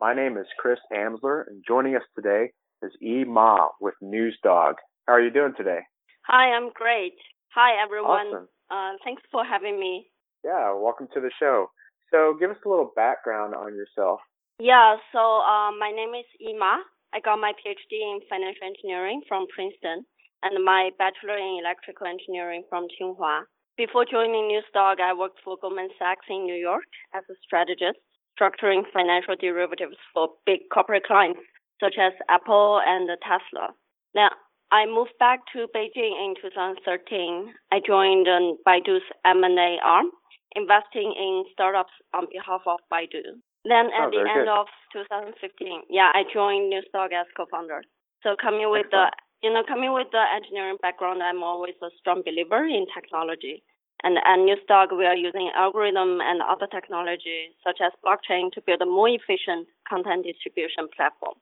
My name is Chris Amsler, and joining us today is E Ma with NewsDog. How are you doing today? Hi, I'm great. Hi, everyone. Awesome. Uh, thanks for having me. Yeah, welcome to the show. So, give us a little background on yourself. Yeah, so uh, my name is Eve Ma. I got my PhD in financial engineering from Princeton and my bachelor in electrical engineering from Tsinghua. Before joining NewsDog, I worked for Goldman Sachs in New York as a strategist, structuring financial derivatives for big corporate clients such as Apple and Tesla. Now, I moved back to Beijing in 2013. I joined um, Baidu's M&A arm, investing in startups on behalf of Baidu. Then Oh, at the end good. of 2015, yeah, I joined NewsDog as co-founder. So coming with the, you know, coming with the engineering background, I'm always a strong believer in technology. And at NewsDog, we are using algorithm and other technology such as blockchain to build a more efficient content distribution platform.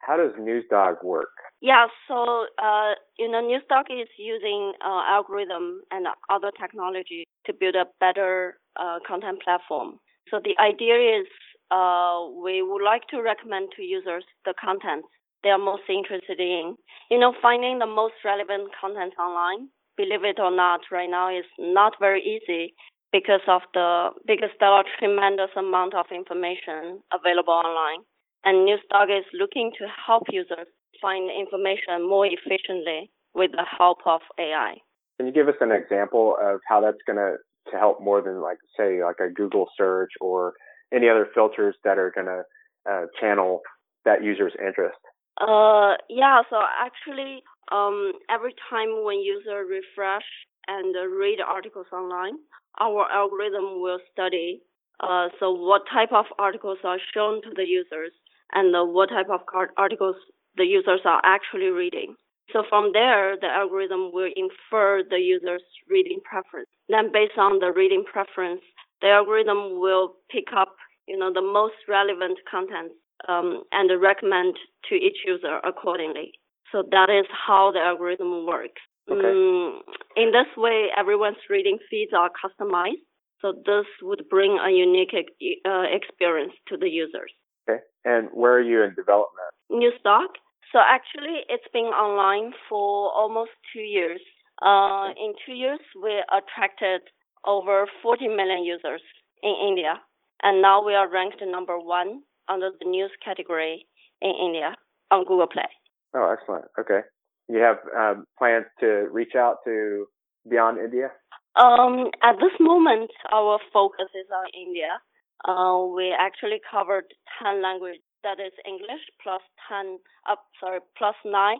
How does NewsDog work? Yeah, so uh, you know, NewsDog is using uh, algorithm and other technology to build a better uh, content platform. So the idea is uh, we would like to recommend to users the content they are most interested in. You know, finding the most relevant content online, believe it or not, right now is not very easy because of the because there are tremendous amount of information available online and NewsDog is looking to help users find information more efficiently with the help of AI. Can you give us an example of how that's going to to help more than like say like a Google search or any other filters that are going to uh, channel that user's interest? Uh, yeah, so actually, um, every time when user refresh and uh, read articles online, our algorithm will study uh, so what type of articles are shown to the users and uh, what type of articles the users are actually reading. So from there, the algorithm will infer the user's reading preference. Then based on the reading preference, the algorithm will pick up, you know, the most relevant content um, and recommend to each user accordingly. So that is how the algorithm works. Okay. Mm, in this way, everyone's reading feeds are customized. So this would bring a unique uh, experience to the users. Okay. And where are you in development? NewsDog. So actually, it's been online for almost two years. Uh, in two years, we attracted over 40 million users in India, and now we are ranked number one under the news category in India on Google Play. Oh, excellent. Okay. You have um, plans to reach out to beyond India? Um, at this moment, our focus is on India. Uh, we actually covered 10 languages, that is English plus 10, uh, sorry, plus 9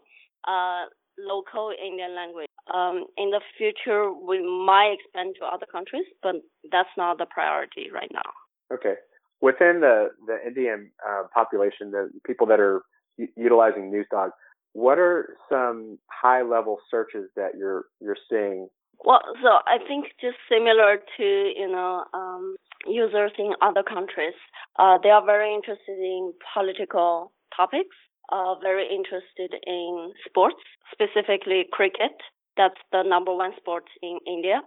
uh, local Indian language. Um, in the future, we might expand to other countries, but that's not the priority right now. Okay. Within the the Indian uh, population, the people that are utilizing NewsDog, what are some high level searches that you're you're seeing? Well, so I think just similar to you know um, users in other countries, uh, they are very interested in political topics, uh, very interested in sports, specifically cricket. That's the number one sport in India,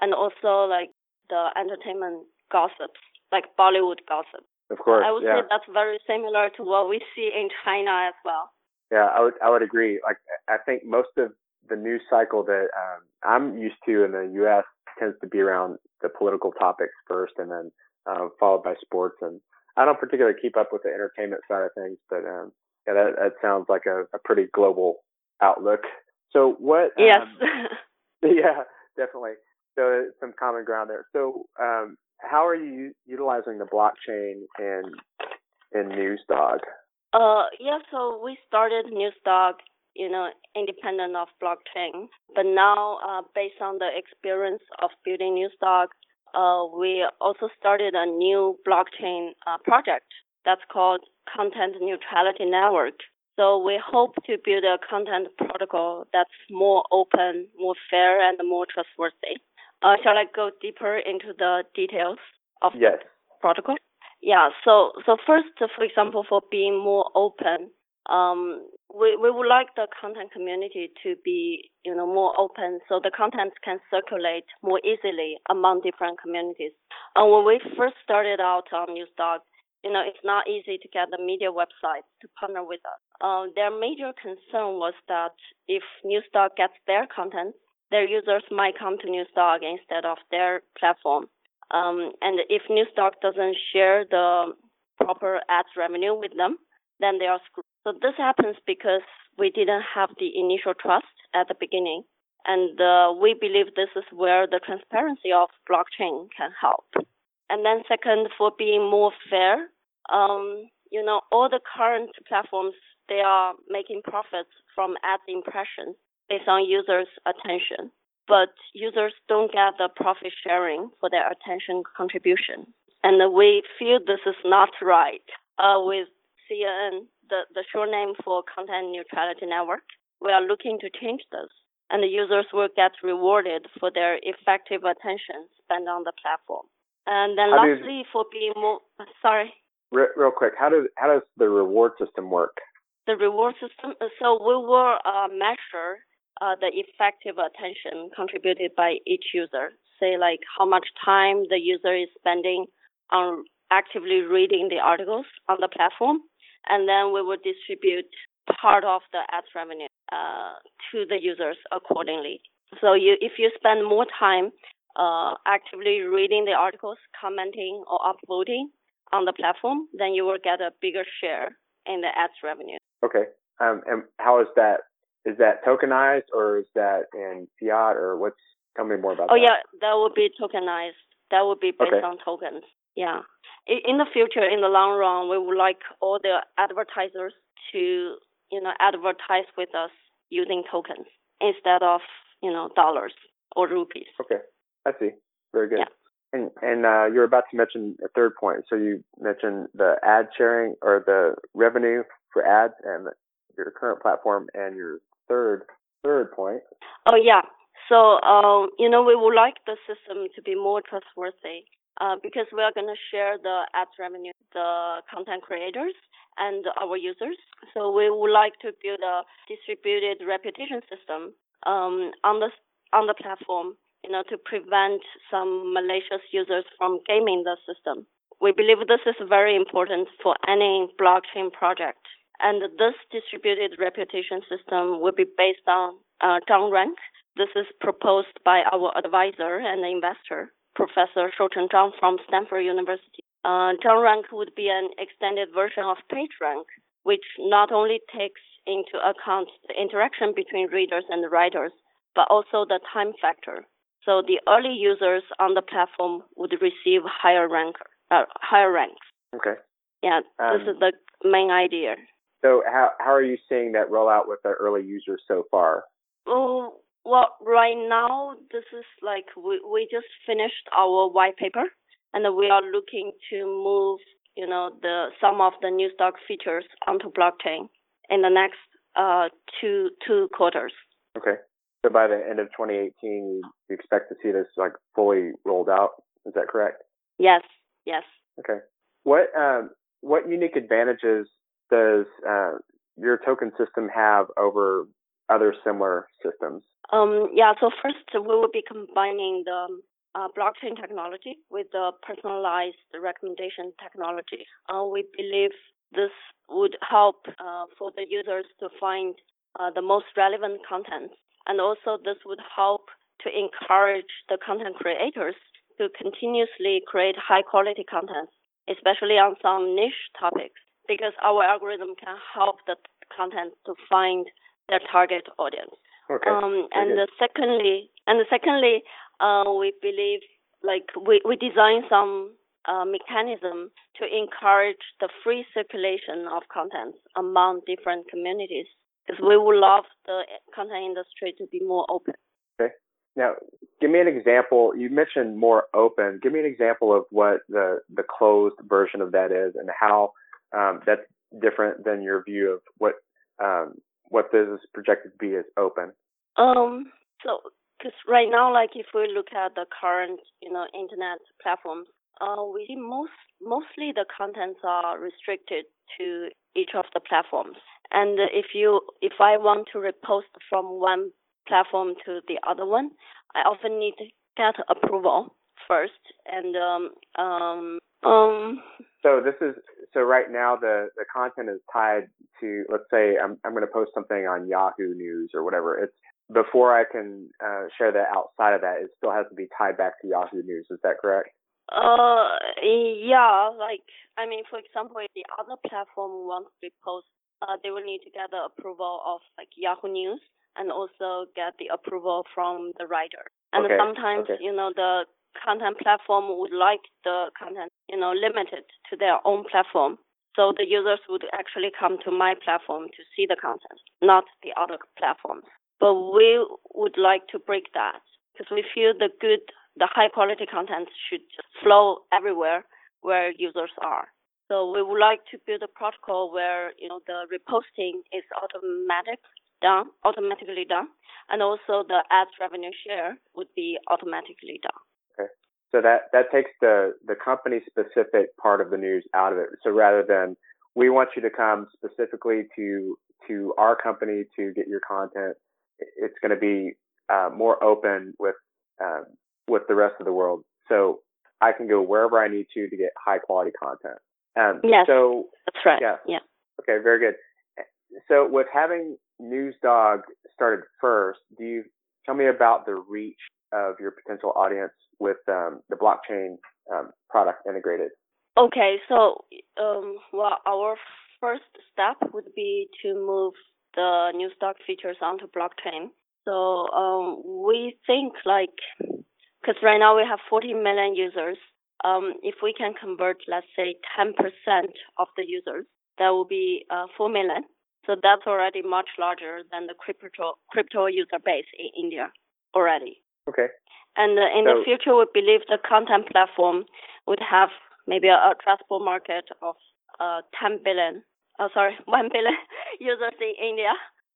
and also like the entertainment gossips, like Bollywood gossip. Of course, I would yeah, say that's very similar to what we see in China as well. yeah. I would I would agree. Like I think most of the news cycle that um, I'm used to in the U.S. tends to be around the political topics first, and then uh, followed by sports. And I don't particularly keep up with the entertainment side of things, but um, yeah, that, that sounds like a, a pretty global outlook. So what? Yes. Um, yeah, definitely. So some common ground there. So um, how are you utilizing the blockchain in in NewsDog? Uh, yeah, so we started NewsDog, you know, independent of blockchain. But now, uh, based on the experience of building NewsDog, uh, we also started a new blockchain uh, project that's called Content Neutrality Network. So we hope to build a content protocol that's more open, more fair, and more trustworthy. Uh, shall I go deeper into the details of yes. the protocol? Yeah. So so first, for example, for being more open, um, we we would like the content community to be you know more open, so the content can circulate more easily among different communities. And when we first started out on Newsdog, you know, it's not easy to get the media websites to partner with us. Uh, their major concern was that if Newsdog gets their content, their users might come to Newsdog instead of their platform. Um, and if Newsdog doesn't share the proper ads revenue with them, then they are screwed. So this happens because we didn't have the initial trust at the beginning. And uh, we believe this is where the transparency of blockchain can help. And then second, for being more fair, um, you know, all the current platforms, they are making profits from ad impressions based on users' attention. But users don't get the profit sharing for their attention contribution. And we feel this is not right. Uh, with CNN, the, the short name for Content Neutrality Network, we are looking to change this. And the users will get rewarded for their effective attention spent on the platform. And then How lastly, for being more, sorry, Re- real quick, how does how does the reward system work? the reward system. So we will uh, measure uh, the effective attention contributed by each user. Say like how much time the user is spending on actively reading the articles on the platform, and then we will distribute part of the ads revenue uh, to the users accordingly. So you, if you spend more time uh, actively reading the articles, commenting, or upvoting on the platform, then you will get a bigger share in the ads revenue. Okay. Um, and how is that? Is that tokenized or is that in fiat or what's? Tell me more about Oh that. yeah, that would be tokenized. That would be based Okay. on tokens. Yeah. In the future, in the long run, we would like all the advertisers to, you know, advertise with us using tokens instead of, you know, dollars or rupees. Okay. I see. Very good. Yeah. And and uh, you're about to mention a third point. So you mentioned the ad sharing or the revenue for ads and your current platform and your third third point. Oh yeah. So um, you know, we would like the system to be more trustworthy uh, because we are going to share the ads revenue, the content creators and our users. So we would like to build a distributed reputation system um, on the on the platform, you know, to prevent some malicious users from gaming the system. We believe this is very important for any blockchain project. And this distributed reputation system will be based on uh, Zhang Rank. This is proposed by our advisor and investor, Professor Shoucheng Zhang from Stanford University. Uh, Zhang Rank would be an extended version of PageRank, which not only takes into account the interaction between readers and writers, but also the time factor. So the early users on the platform would receive higher rank, uh, higher ranks. Okay. Yeah, this Um, is the main idea. So how how are you seeing that rollout with the early users so far? Oh, well, right now, this is like we, we just finished our white paper and we are looking to move, you know, the some of the NewsDog features onto blockchain in the next uh, two two quarters. Okay. So by the end of 2018, you you expect to see this like fully rolled out. Is that correct? Yes, yes. Okay. What um, what unique advantages does uh, your token system have over other similar systems? Um, yeah, so first we will be combining the uh, blockchain technology with the personalized recommendation technology. Uh, we believe this would help uh, for the users to find uh, the most relevant content. And also this would help to encourage the content creators to continuously create high quality content, especially on some niche topics, because our algorithm can help the content to find their target audience. Okay. Um, and uh, secondly, and secondly, uh, we believe like we, we design some uh, mechanism to encourage the free circulation of content among different communities because we would love the content industry to be more open. Okay. Now, give me an example. You mentioned more open. Give me an example of what the the closed version of that is, and how um, that's different than your view of what um, what this is projected to be as open? Um, so because right now, like if we look at the current, you know, internet platforms, uh, we see most mostly the contents are restricted to each of the platforms. And if you if I want to repost from one platform to the other one, I often need to get approval first. And um um um. So this is so right now the the content is tied to let's say I'm I'm going to post something on Yahoo News or whatever. It's before I can uh, share that outside of that, it still has to be tied back to Yahoo News. Is that correct? Uh, yeah. Like, I mean, for example, if the other platform wants to post, uh, they will need to get the approval of like Yahoo News and also get the approval from the writer. And okay. sometimes, okay. you know, the content platform would like the content, you know, limited to their own platform. So the users would actually come to my platform to see the content, not the other platforms. But we would like to break that because we feel the good, the high quality content should just flow everywhere where users are. So we would like to build a protocol where, you know, the reposting is automatic done, automatically done, and also the ads revenue share would be automatically done. Okay. So that, that takes the, the company specific part of the news out of it. So rather than we want you to come specifically to, to our company to get your content it's going to be uh, more open with um, with the rest of the world. So I can go wherever I need to to get high quality content. Um, yes, so that's right. Yeah. Yeah. Okay. Very good. So with having NewsDog started first, do you tell me about the reach of your potential audience with um, the blockchain um, product integrated? Okay. So, um, well, our first step would be to move the NewsDog features onto blockchain. So um, we think like, because right now we have 40 million users. Um, if we can convert, let's say, 10% of the users, that will be uh, 4 million. So that's already much larger than the crypto crypto user base in India already. Okay. And uh, in so, the future, we believe the content platform would have maybe a addressable market of uh, 10 billion oh sorry, one billion users in India.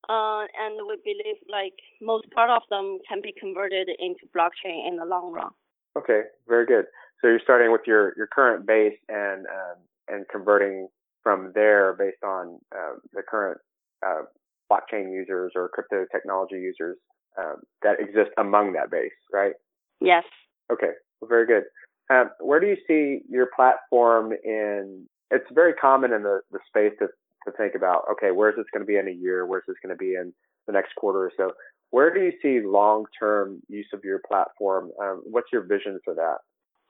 Uh, and we believe like most part of them can be converted into blockchain in the long run. Okay, very good. So you're starting with your, your current base and um, and converting from there based on uh, the current uh, blockchain users or crypto technology users um, that exist among that base, right? Yes. Okay, well, very good. Um, where do you see your platform in it's very common in the, the space to, to think about, okay, where's this going to be in a year? Where's this going to be in the next quarter or so? Where do you see long-term use of your platform? Um, what's your vision for that?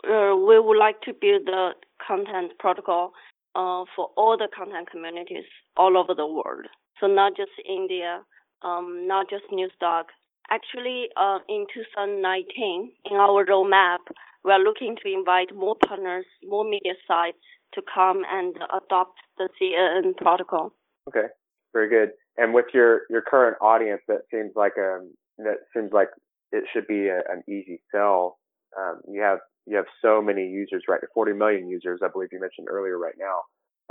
Uh, we would like to build the content protocol uh, for all the content communities all over the world. So not just India, um, not just NewsDog. Actually, uh, in 2019, in our roadmap, we are looking to invite more partners, more media sites to come and adopt the CNN protocol. Okay, very good. And with your your current audience, that seems like um that seems like it should be a, an easy sell. Um, you have you have so many users, right? 40 million users, I believe you mentioned earlier, right now.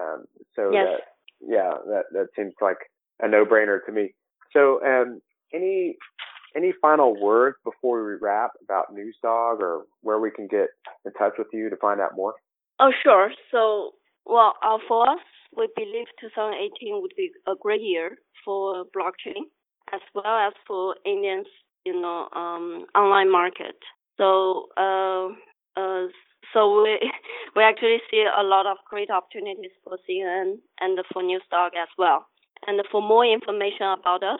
Um, so yes. that yeah, that that seems like a no-brainer to me. So, um, any any final words before we wrap about NewsDog or where we can get in touch with you to find out more? Oh, sure. So, well, uh, for us, we believe 2018 would be a great year for blockchain as well as for Indians, you know, um, online market. So, uh, uh, so we we actually see a lot of great opportunities for CNN and for NewsDog as well. And for more information about us,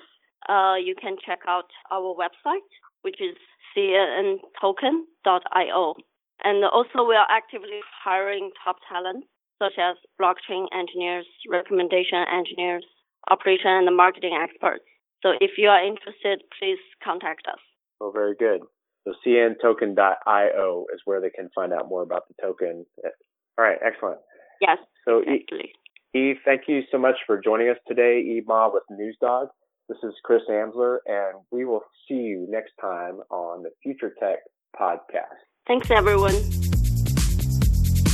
uh, you can check out our website, which is cntoken.io. And also, we are actively hiring top talent, such as blockchain engineers, recommendation engineers, operation and marketing experts. So if you are interested, please contact us. Oh, very good. So cntoken.io is where they can find out more about the token. All right, excellent. Yes. So exactly. Eve, thank you so much for joining us today, Eve Ma with NewsDog. This is Chris Amsler, and we will see you next time on the Future Tech podcast. Thanks, everyone.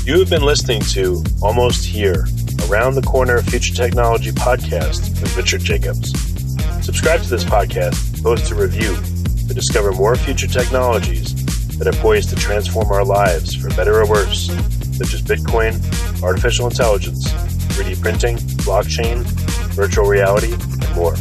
You have been listening to Almost Here, Around the Corner Future Technology podcast with Richard Jacobs. Subscribe to this podcast, post a review to discover more future technologies that are poised to transform our lives for better or worse, such as Bitcoin, artificial intelligence, 3D printing, blockchain, virtual reality, and more.